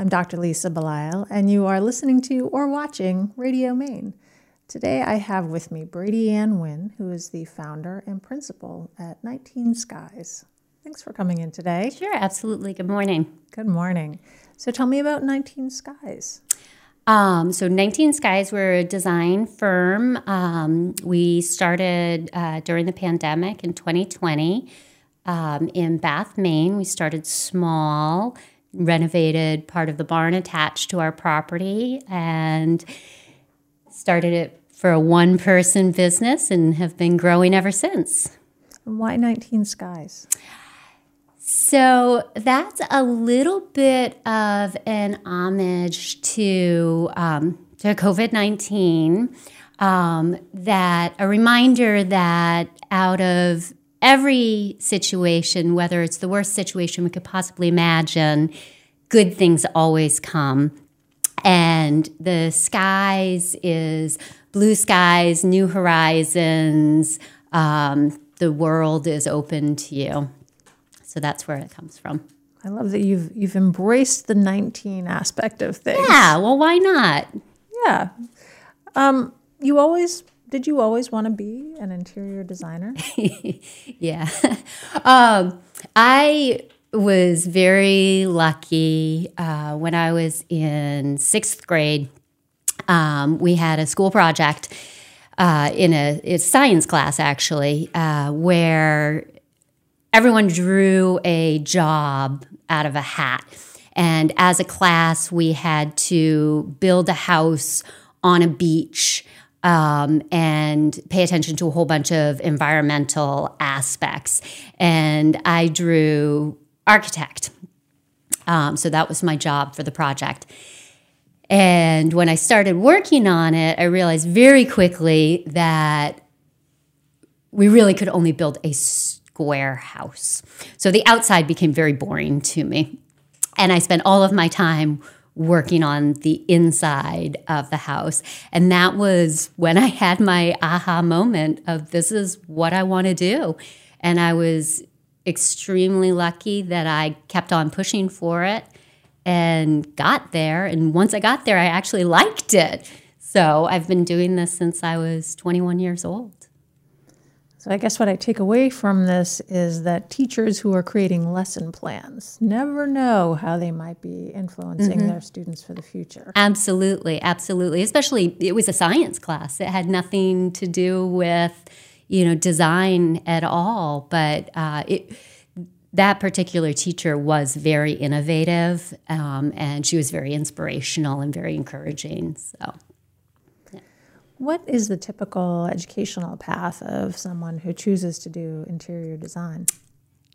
I'm Dr. Lisa Belisle, and you are listening to or watching Radio Maine. Today I have with me Brady Ann Wynn, who is the founder and principal at 19 Skies. Thanks for coming in today. Sure, absolutely. Good morning. Good morning. So tell me about 19 Skies. Um, so 19 Skies, we're a design firm. Um, we started uh, during the pandemic in 2020 um, in Bath, Maine. We started small, renovated part of the barn attached to our property, and started it for a one person business and have been growing ever since. Why 19 Skies? So that's a little bit of an homage to um, to COVID nineteen. Um, that a reminder that out of every situation, whether it's the worst situation we could possibly imagine, good things always come. And the skies is blue skies, new horizons. Um, the world is open to you. So that's where it comes from. I love that you've you've embraced the 19 aspect of things. Yeah, well, why not? Yeah. Um, you always did you always want to be an interior designer? yeah. Um, I was very lucky uh, when I was in sixth grade. Um, we had a school project uh, in a, a, science class, actually, uh, where everyone drew a job out of a hat. And as a class, we had to build a house on a beach um, and pay attention to a whole bunch of environmental aspects. And I drew architect. Um, so that was my job for the project. And when I started working on it, I realized very quickly that we really could only build a square house. So the outside became very boring to me. And I spent all of my time working on the inside of the house. And that was when I had my aha moment of this is what I want to do. And I was extremely lucky that I kept on pushing for it and got there. And once I got there, I actually liked it. So I've been doing this since I was 21 years old. So I guess what I take away from this is that teachers who are creating lesson plans never know how they might be influencing mm-hmm. their students for the future. Absolutely, absolutely. Especially it was a science class. It had nothing to do with, you know, design at all, but uh, it that particular teacher was very innovative um, and she was very inspirational and very encouraging. So what is the typical educational path of someone who chooses to do interior design?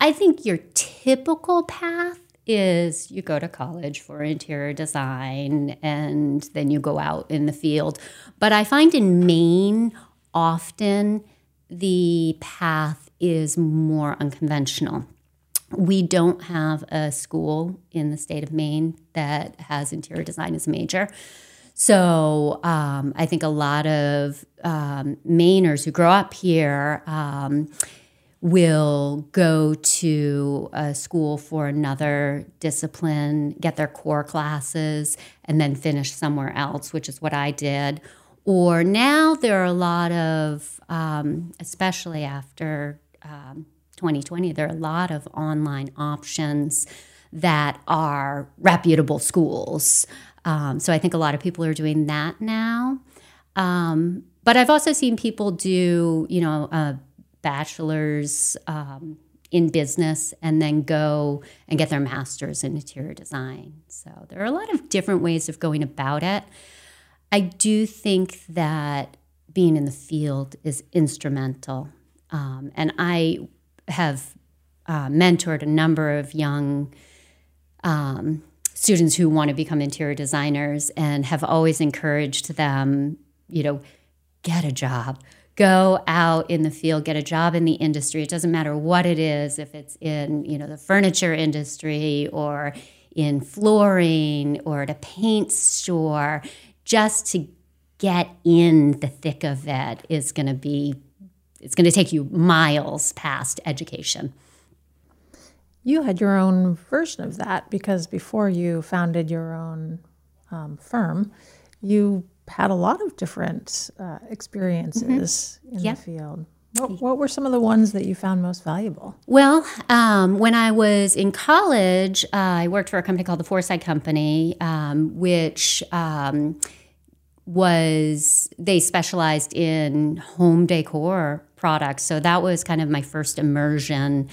I think your typical path is you go to college for interior design and then you go out in the field. But I find in Maine, often the path is more unconventional. We don't have a school in the state of Maine that has interior design as a major. So um, I think a lot of um, Mainers who grow up here um, will go to a school for another discipline, get their core classes, and then finish somewhere else, which is what I did. Or now there are a lot of, um, especially after 2020, um, there are a lot of online options that are reputable schools. Um, so I think a lot of people are doing that now. Um, but I've also seen people do, you know, a bachelor's um, in business and then go and get their master's in interior design. So there are a lot of different ways of going about it. I do think that being in the field is instrumental. Um, and I have uh, mentored a number of young um, students who want to become interior designers and have always encouraged them, you know, get a job. Go out in the field, get a job in the industry. It doesn't matter what it is, if it's in, you know, the furniture industry or in flooring or at a paint store, just to get in the thick of it is going to be it's going to take you miles past education. You had your own version of that because before you founded your own um, firm, you had a lot of different uh, experiences in Yep. the field. What, what were some of the ones that you found most valuable? Well, um, when I was in college, uh, I worked for a company called the Foresight Company, um, which um, was they specialized in home decor products. So that was kind of my first immersion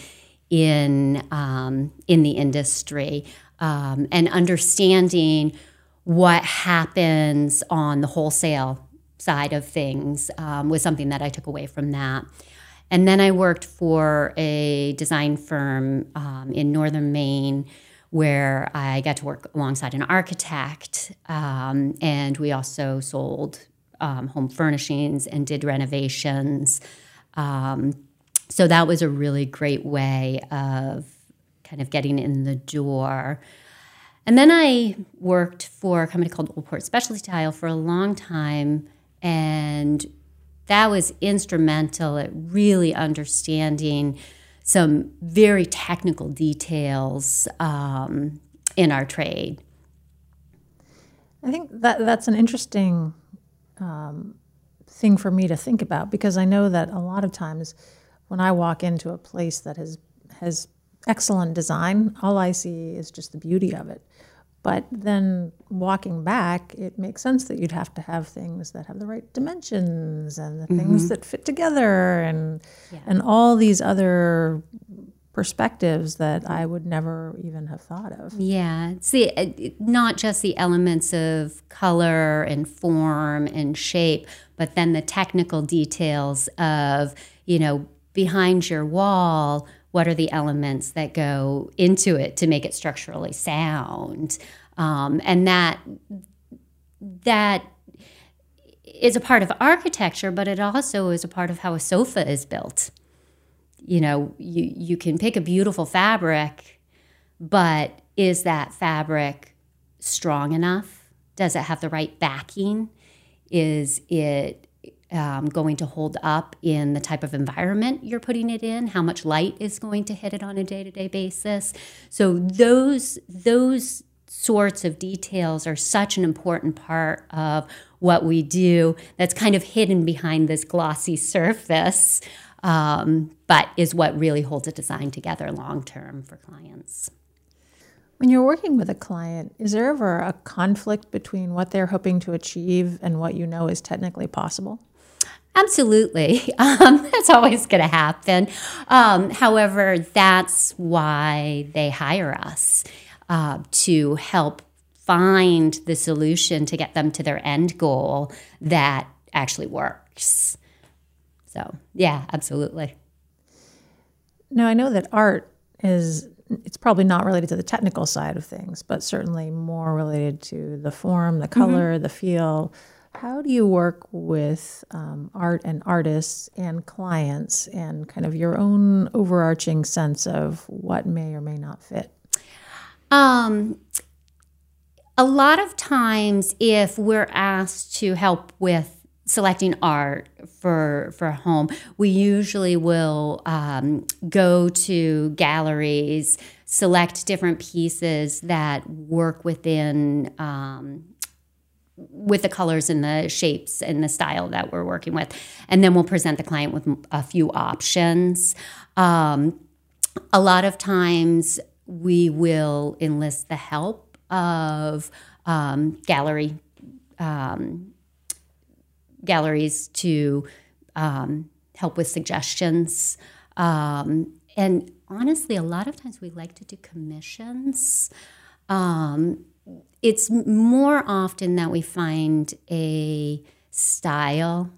in um, in the industry um, and understanding what happens on the wholesale side of things um, was something that I took away from that. And then I worked for a design firm um, in northern Maine where I got to work alongside an architect. Um, and we also sold um, home furnishings and did renovations. Um, so that was a really great way of kind of getting in the door. And then I worked for a company called Oldport Specialty Tile for a long time, and that was instrumental at really understanding some very technical details um, in our trade. I think that that's an interesting um, thing for me to think about because I know that a lot of times when I walk into a place that has has excellent design, all I see is just the beauty of it. But then walking back, it makes sense that you'd have to have things that have the right dimensions and the things mm-hmm. that fit together and and all these other perspectives that I would never even have thought of. Yeah, the, not just the elements of color and form and shape, but then the technical details of, you know, behind your wall, what are the elements that go into it to make it structurally sound? Um, and that that is a part of architecture, but it also is a part of how a sofa is built. You know, you, you can pick a beautiful fabric, but is that fabric strong enough? Does it have the right backing? Is it um, going to hold up in the type of environment you're putting it in? How much light is going to hit it on a day to day basis? So those those sorts of details are such an important part of what we do. That's kind of hidden behind this glossy surface, um, but is what really holds a design together long term for clients. When you're working with a client, is there ever a conflict between what they're hoping to achieve and what you know is technically possible? Absolutely. Um, that's always going to happen. Um, however, that's why they hire us uh, to help find the solution to get them to their end goal that actually works. So, yeah, absolutely. Now, I know that art is, it's probably not related to the technical side of things, but certainly more related to the form, the color, the feel. How do you work with um, art and artists and clients and kind of your own overarching sense of what may or may not fit? Um, a lot of times, if we're asked to help with selecting art for for a home, we usually will um, go to galleries, select different pieces that work within. Um, with the colors and the shapes and the style that we're working with. And then we'll present the client with a few options. Um, a lot of times we will enlist the help of um, gallery um, galleries to um, help with suggestions. Um, and honestly, a lot of times we like to do commissions. Um, it's more often that we find a style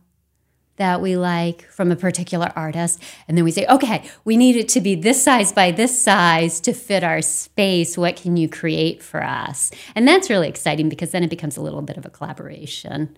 that we like from a particular artist. And then we say, okay, we need it to be this size by this size to fit our space. What can you create for us? And that's really exciting because then it becomes a little bit of a collaboration.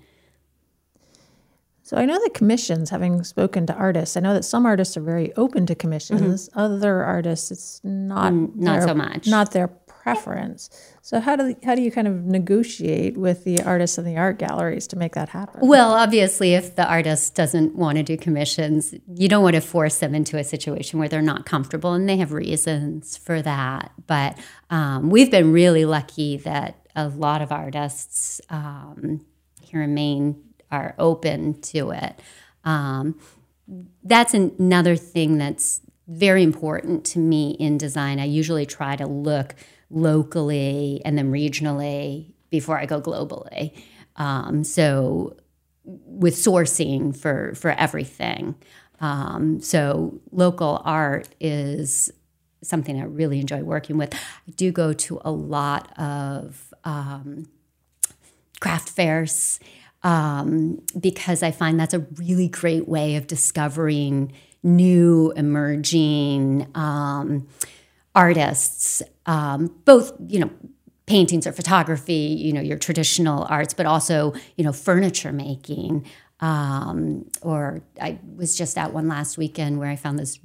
So I know that commissions, having spoken to artists, I know that some artists are very open to mm-hmm. commissions. Other artists, it's not mm, not their- so much. not their preference. So how do how do you kind of negotiate with the artists and the art galleries to make that happen? Well, obviously, if the artist doesn't want to do commissions, you don't want to force them into a situation where they're not comfortable, and they have reasons for that. But um, we've been really lucky that a lot of artists um, here in Maine are open to it. Um, that's another thing that's very important to me in design. I usually try to look locally and then regionally before I go globally. Um, so with sourcing for for everything. Um, so local art is something I really enjoy working with. I do go to a lot of um, craft fairs um, because I find that's a really great way of discovering new emerging um, artists, um, both you know paintings or photography, you know your traditional arts, but also you know furniture making. Um, or I was just at one last weekend where I found this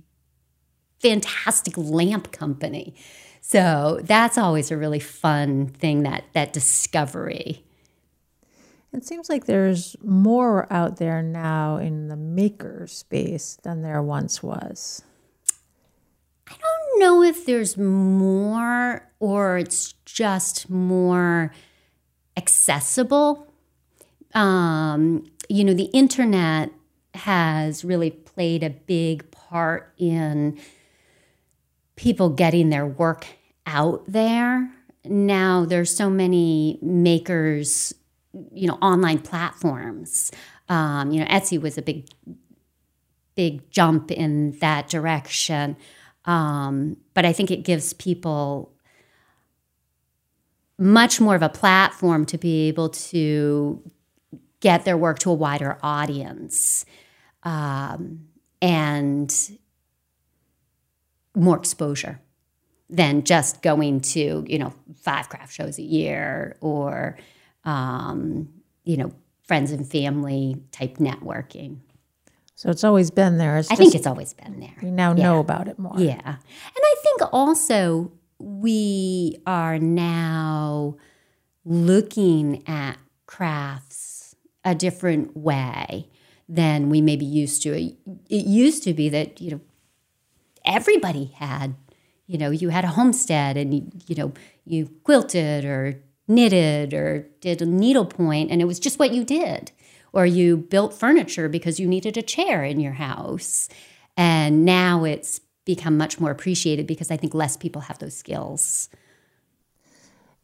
fantastic lamp company. So that's always a really fun thing that that discovery. It seems like there's more out there now in the maker space than there once was. I don't know if there's more or it's just more accessible. Um, you know, the internet has really played a big part in people getting their work out there. Now there's so many makers you know online platforms. Um, you know, Etsy was a big big jump in that direction. Um, but I think it gives people much more of a platform to be able to get their work to a wider audience um, and more exposure than just going to you know five craft shows a year or um, you know, friends and family type networking. So it's always been there. It's I think it's always been there. We now yeah. know about it more. Yeah. And I think also we are now looking at crafts a different way than we maybe used to. It used to be that, you know, everybody had, you know, you had a homestead and, you, you know, you quilted or knitted or did a needlepoint and it was just what you did. Or you built furniture because you needed a chair in your house. And now it's become much more appreciated because I think less people have those skills.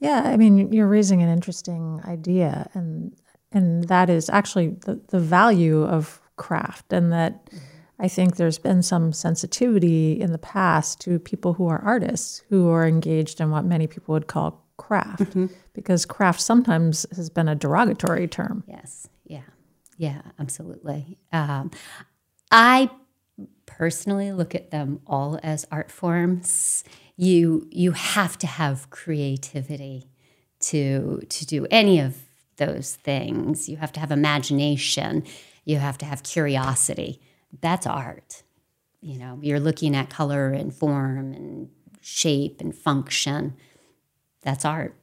Yeah, I mean, you're raising an interesting idea, and and that is actually the, the value of craft, and that mm-hmm. I think there's been some sensitivity in the past to people who are artists who are engaged in what many people would call craft mm-hmm. because craft sometimes has been a derogatory term. Yes. Yeah. Absolutely. Um, I personally look at them all as art forms. You you have to have creativity to to do any of those things. You have to have imagination. You have to have curiosity. That's art. You know, you're looking at color and form and shape and function that's art.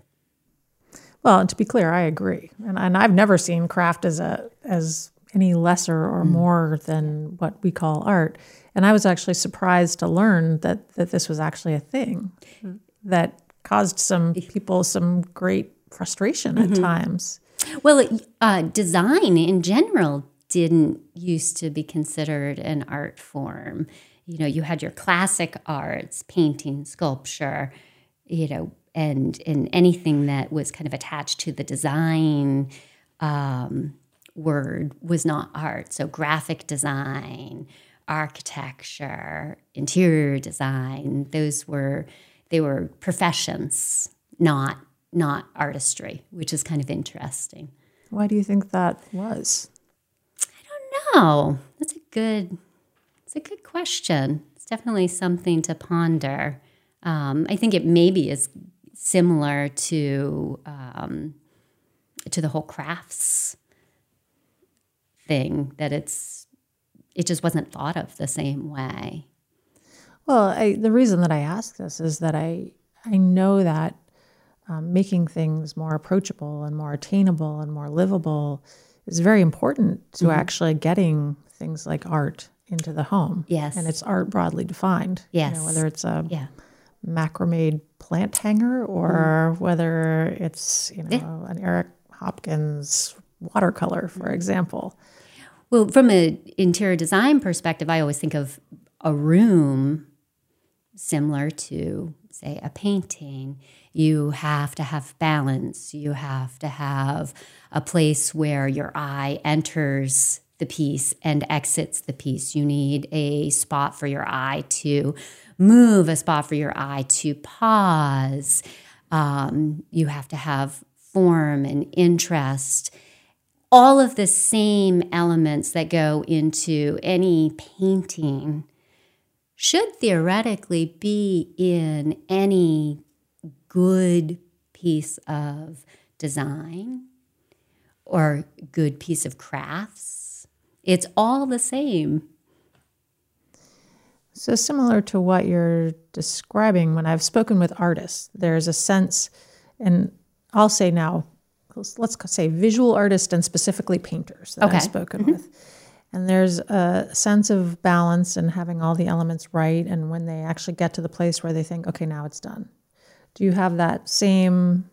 Well, and to be clear, I agree, and and I've never seen craft as a as any lesser or mm. more than what we call art. And I was actually surprised to learn that that this was actually a thing mm. that caused some people some great frustration mm-hmm. at times. Well, uh, design in general didn't used to be considered an art form. You know, you had your classic arts, painting, sculpture, you know, and and anything that was kind of attached to the design um, word was not art. So graphic design, architecture, interior design, those were they were professions, not not artistry, which is kind of interesting. Why do you think that was? I don't know. That's a good it's a good question. It's definitely something to ponder. Um, I think it maybe is similar to um, to the whole crafts thing that it's it just wasn't thought of the same way. Well, I, the reason that I ask this is that I I know that um, making things more approachable and more attainable and more livable is very important to Mm-hmm. actually getting things like art into the home. Yes. And it's art broadly defined. You know, Yes. whether it's a Yeah. macrame plant hanger or whether it's, you know, an Eric Hopkins watercolor, for example. Well, from an interior design perspective, I always think of a room similar to, say, a painting. You have to have balance. You have to have a place where your eye enters the piece and exits the piece. You need a spot for your eye to move, a spot for your eye to pause. Um, you have to have form and interest all of the same elements that go into any painting should theoretically be in any good piece of design or good piece of crafts. It's all the same. So, similar to what you're describing, when I've spoken with artists, there's a sense, and I'll say now, let's say visual artists and specifically painters that Okay. I've spoken mm-hmm. with. And there's a sense of balance and having all the elements right. And when they actually get to the place where they think, okay, now it's done. Do you have that same?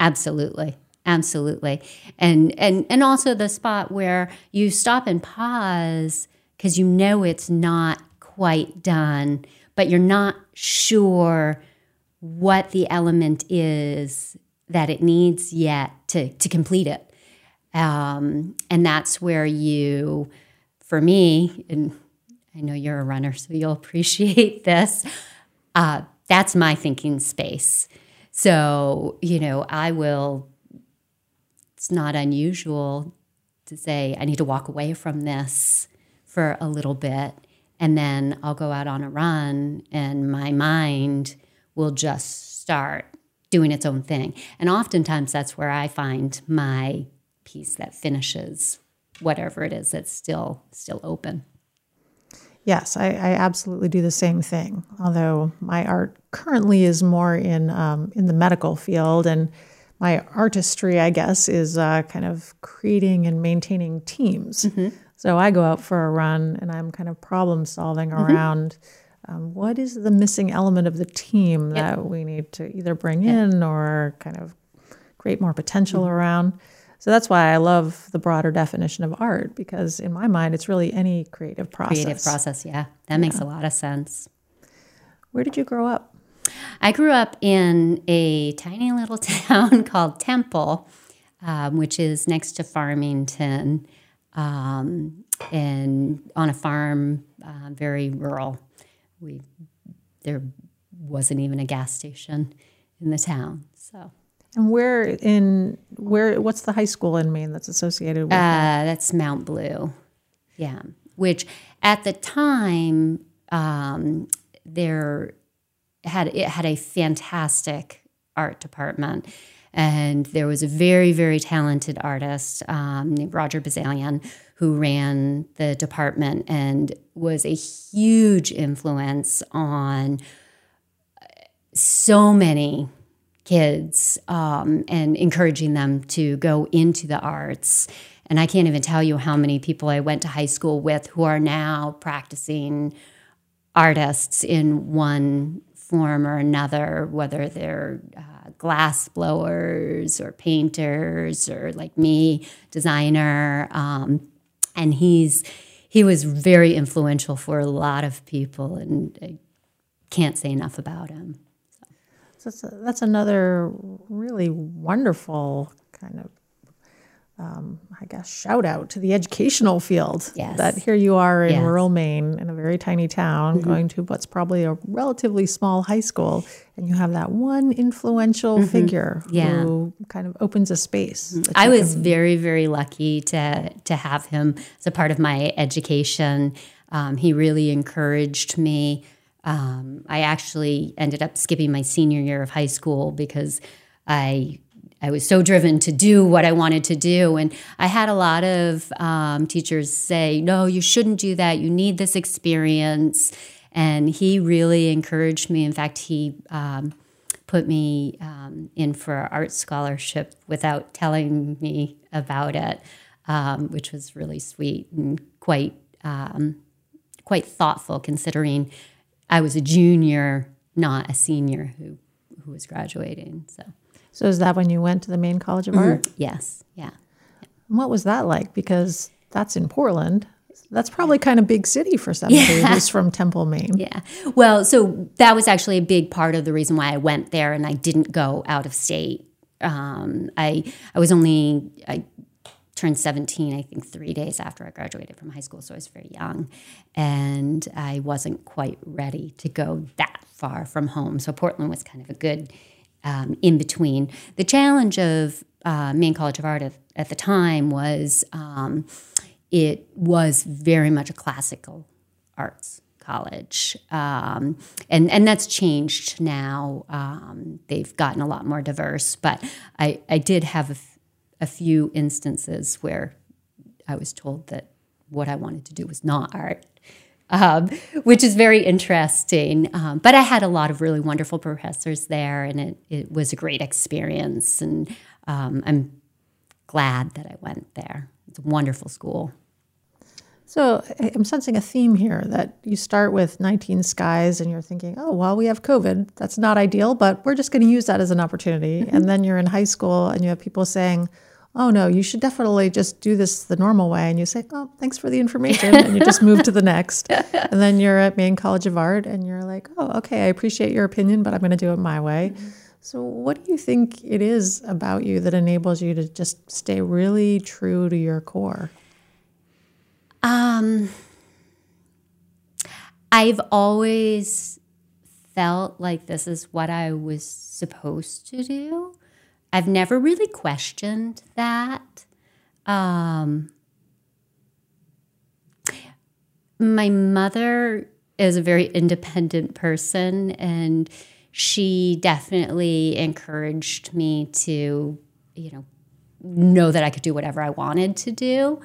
Absolutely. Absolutely. And and and also the spot where you stop and pause because you know it's not quite done, but you're not sure what the element is that it needs yet to to complete it. Um, and that's where you, for me, and I know you're a runner, so you'll appreciate this. Uh, that's my thinking space. So, you know, I will, it's not unusual to say, I need to walk away from this for a little bit. And then I'll go out on a run, and my mind will just start doing its own thing. And oftentimes that's where I find my piece that finishes whatever it is that's still still open. Yes, I, I absolutely do the same thing. Although my art currently is more in um, in the medical field, and my artistry, I guess, is uh, kind of creating and maintaining teams. So I go out for a run, and I'm kind of problem solving around um, what is the missing element of the team that we need to either bring in or kind of create more potential around. So that's why I love the broader definition of art because in my mind, it's really any creative process. Creative process, yeah. That makes a lot of sense. Where did you grow up? I grew up in a tiny little town called Temple, um, which is next to Farmington, um, and on a farm, uh, very rural. We there wasn't even a gas station in the town, so And where in where? What's the high school in Maine that's associated with? Uh, that's Mount Blue. Yeah. Which at the time, um, there had it had a fantastic art department. And there was a very, very talented artist um, named Roger Bazalian who ran the department and was a huge influence on so many kids um, and encouraging them to go into the arts. And I can't even tell you how many people I went to high school with who are now practicing artists in one form or another, whether they're uh, glass blowers or painters or like me, designer. Um, and he's he was very influential for a lot of people, and I can't say enough about him. So that's, a, that's another really wonderful kind of, um, I guess, shout out to the educational field. Yes. That here you are in Yes. Mm-hmm. rural Maine in a very tiny town going to what's probably a relatively small high school, and you have that one influential figure Mm-hmm. Yeah. who kind of opens a space. that I was very, very lucky to to have him as a part of my education. Um, he really encouraged me. Um, I actually ended up skipping my senior year of high school because I I was so driven to do what I wanted to do, and I had a lot of um, teachers say, "No, you shouldn't do that. You need this experience." And he really encouraged me. In fact, he um, put me um, in for an art scholarship without telling me about it, um, which was really sweet and quite um, quite thoughtful, considering I was a junior, not a senior who who was graduating. So, So is that when you went to the Maine College of Art? yes, yeah. And What was that like? Because that's in Portland. That's probably kind of big city for somebody who's from Temple, Maine. Yeah. Well, so that was actually a big part of the reason why I went there and I didn't go out of state. Um, I I was only I turned 17 I think 3 days after I graduated from high school so I was very young and I wasn't quite ready to go that far from home. So Portland was kind of a good um, in between. The challenge of uh, Maine College of Art at, at the time was um, it was very much a classical arts college, um, and and that's changed now. Um, they've gotten a lot more diverse, but I I did have a, f- a few instances where I was told that what I wanted to do was not art. Um, which is very interesting. Um, but I had a lot of really wonderful professors there, and it, it was a great experience. And um, I'm glad that I went there. It's a wonderful school. So I'm sensing a theme here that you start with 19 skies and you're thinking, oh, well, we have COVID. That's not ideal, but we're just going to use that as an opportunity. And then you're in high school and you have people saying, oh, no, you should definitely just do this the normal way. And you say, oh, thanks for the information. and you just move to the next. And then you're at Maine College of Art and you're like, oh, okay, I appreciate your opinion, but I'm going to do it my way. So, what do you think it is about you that enables you to just stay really true to your core? Um, I've always felt like this is what I was supposed to do. I've never really questioned that. Um, my mother is a very independent person, and she definitely encouraged me to, you know, know that I could do whatever I wanted to do.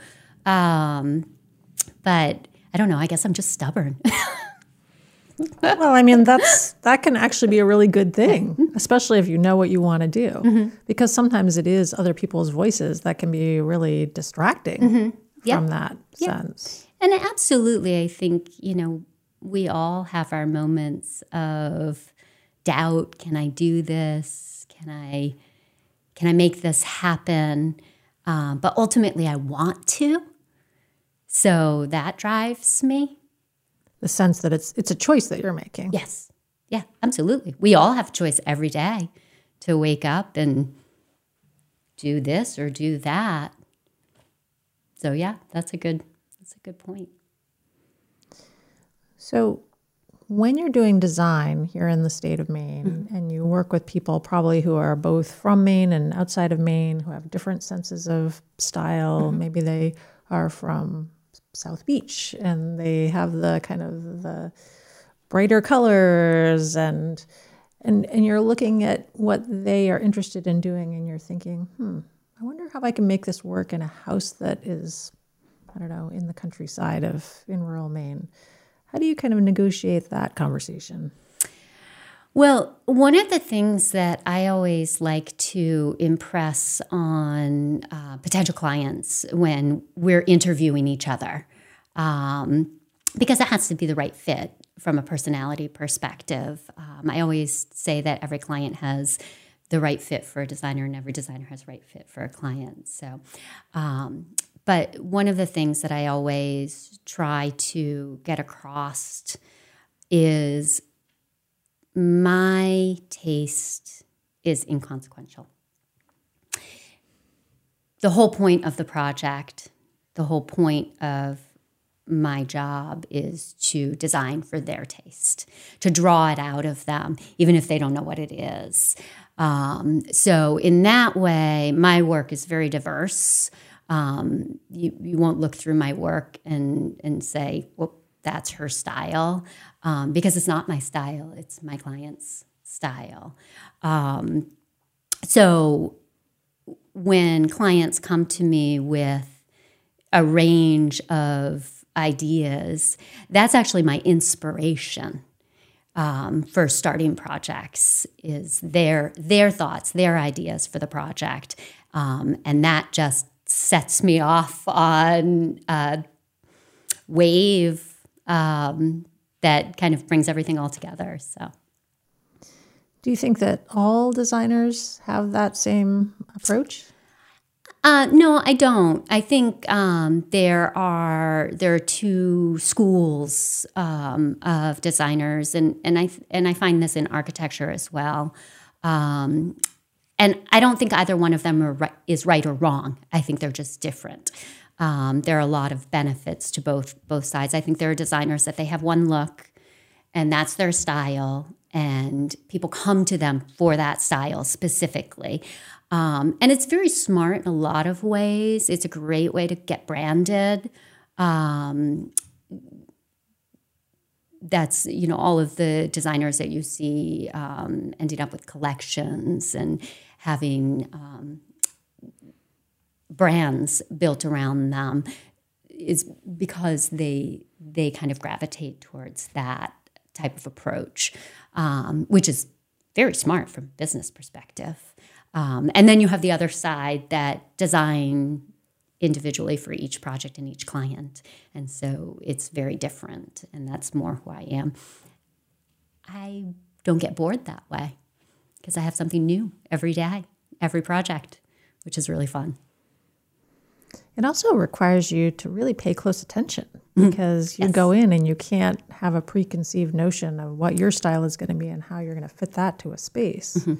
Um, but I don't know. I guess I'm just stubborn. Well, I mean, that's that can actually be a really good thing, especially if you know what you want to do. Because sometimes it is other people's voices that can be really distracting from that sense. And absolutely, I think, you know, we all have our moments of doubt. Can I do this? Can I can I make this happen? Um, but ultimately, I want to. So that drives me. The sense that it's it's a choice that you're making. Yes. Yeah, absolutely. We all have choice every day to wake up and do this or do that. So yeah, that's a good that's a good point. So, when you're doing design here in the state of Maine mm-hmm. and you work with people probably who are both from Maine and outside of Maine who have different senses of style, mm-hmm. maybe they are from South Beach and they have the kind of the brighter colors and and and you're looking at what they are interested in doing and you're thinking, "Hmm, I wonder how I can make this work in a house that is I don't know, in the countryside of in rural Maine." How do you kind of negotiate that conversation? Well, one of the things that I always like to impress on uh, potential clients when we're interviewing each other, um, because it has to be the right fit from a personality perspective. Um, I always say that every client has the right fit for a designer, and every designer has the right fit for a client. So, um, but one of the things that I always try to get across is my taste is inconsequential. The whole point of the project, the whole point of my job is to design for their taste, to draw it out of them, even if they don't know what it is. Um, so, in that way, my work is very diverse. Um, you, you won't look through my work and, and say, well, that's her style, um, because it's not my style, it's my client's style. Um, so, when clients come to me with a range of ideas, that's actually my inspiration. um, for starting projects is their their thoughts, their ideas for the project, um, and that just sets me off on a wave um, that kind of brings everything all together. So. Do you think that all designers have that same approach? Uh, no, I don't. I think um, there are there are two schools um, of designers, and and I and I find this in architecture as well. Um, and I don't think either one of them right, is right or wrong. I think they're just different. Um, there are a lot of benefits to both both sides. I think there are designers that they have one look, and that's their style, and people come to them for that style specifically. Um, and it's very smart in a lot of ways. It's a great way to get branded. Um, that's you know all of the designers that you see um, ending up with collections and having um, brands built around them is because they they kind of gravitate towards that type of approach, um, which is very smart from business perspective. Um, and then you have the other side that design individually for each project and each client. And so it's very different. And that's more who I am. I don't get bored that way because I have something new every day, every project, which is really fun. It also requires you to really pay close attention mm-hmm. because you yes. go in and you can't have a preconceived notion of what your style is going to be and how you're going to fit that to a space. Mm-hmm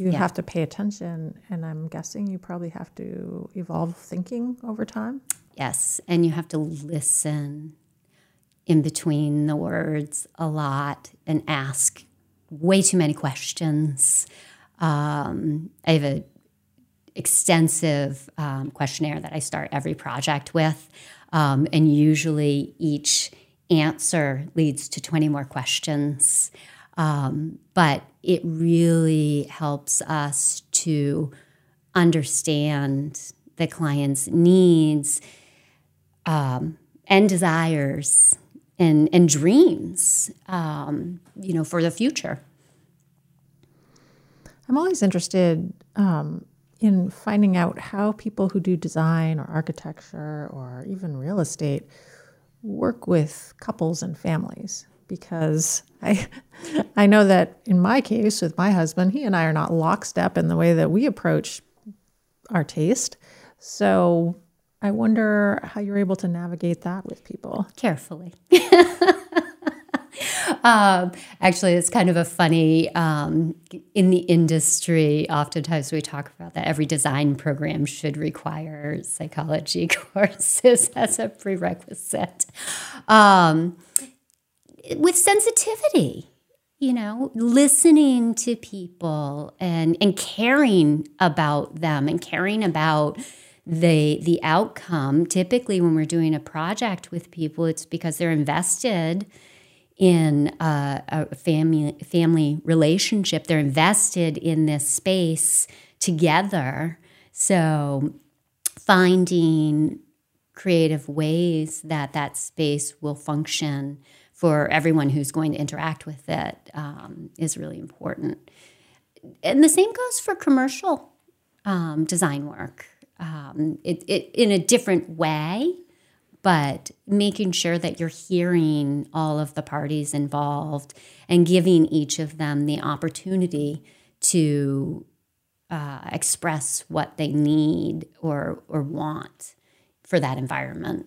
you yeah. have to pay attention and i'm guessing you probably have to evolve thinking over time yes and you have to listen in between the words a lot and ask way too many questions um, i have an extensive um, questionnaire that i start every project with um, and usually each answer leads to 20 more questions um, but it really helps us to understand the client's needs um, and desires and, and dreams, um, you know, for the future. I'm always interested um, in finding out how people who do design or architecture or even real estate work with couples and families because I I know that in my case with my husband, he and I are not lockstep in the way that we approach our taste. So I wonder how you're able to navigate that with people carefully. um, actually, it's kind of a funny um, in the industry. Oftentimes, we talk about that every design program should require psychology courses as a prerequisite. Um, with sensitivity you know listening to people and and caring about them and caring about the the outcome typically when we're doing a project with people it's because they're invested in a, a family family relationship they're invested in this space together so finding creative ways that that space will function for everyone who's going to interact with it um, is really important. And the same goes for commercial um, design work. Um, it, it, in a different way, but making sure that you're hearing all of the parties involved and giving each of them the opportunity to uh, express what they need or, or want for that environment.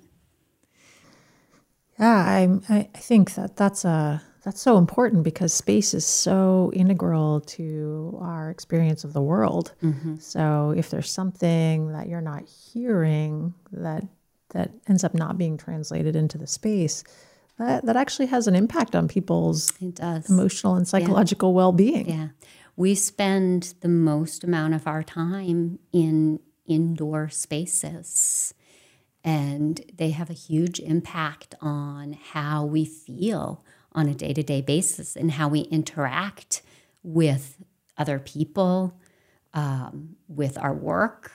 Yeah, I, I think that that's a that's so important because space is so integral to our experience of the world. Mm-hmm. So if there's something that you're not hearing that that ends up not being translated into the space, that, that actually has an impact on people's emotional and psychological yeah. well-being. Yeah. We spend the most amount of our time in indoor spaces and they have a huge impact on how we feel on a day to day basis and how we interact with other people, um, with our work.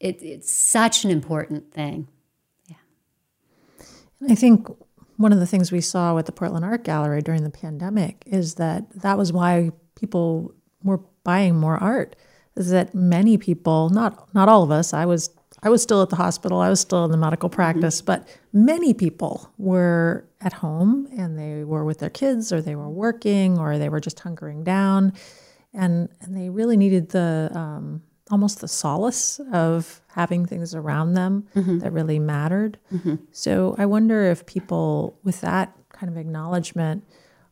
It, it's such an important thing. Yeah. I think one of the things we saw with the Portland Art Gallery during the pandemic is that that was why people were buying more art. Is that many people, not not all of us, I was I was still at the hospital, I was still in the medical practice, mm-hmm. but many people were at home and they were with their kids or they were working or they were just hunkering down and and they really needed the um, almost the solace of having things around them mm-hmm. that really mattered. Mm-hmm. So I wonder if people with that kind of acknowledgement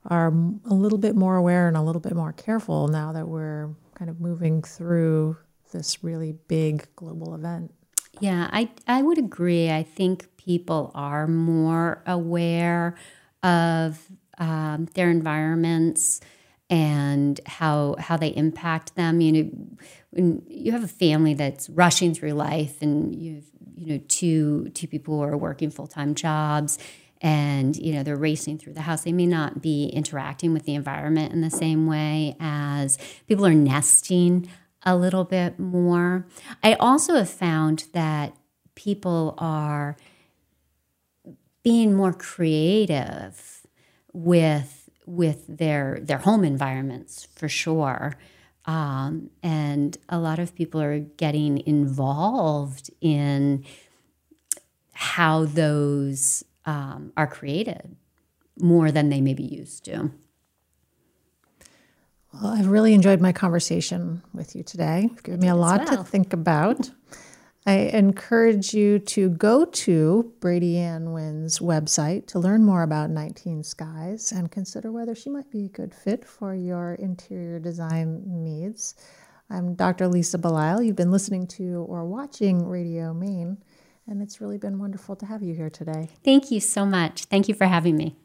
are a little bit more aware and a little bit more careful now that we're kind of moving through this really big global event. Yeah, I I would agree. I think people are more aware of um, their environments and how how they impact them. You know, when you have a family that's rushing through life, and you have you know two two people who are working full time jobs, and you know they're racing through the house. They may not be interacting with the environment in the same way as people are nesting a little bit more. I also have found that people are being more creative with with their their home environments for sure. Um, and a lot of people are getting involved in how those um, are created more than they maybe used to. Well, I've really enjoyed my conversation with you today. You've given me a lot well. to think about. I encourage you to go to Brady Ann Wynn's website to learn more about 19 Skies and consider whether she might be a good fit for your interior design needs. I'm Dr. Lisa Belisle. You've been listening to or watching Radio Maine, and it's really been wonderful to have you here today. Thank you so much. Thank you for having me.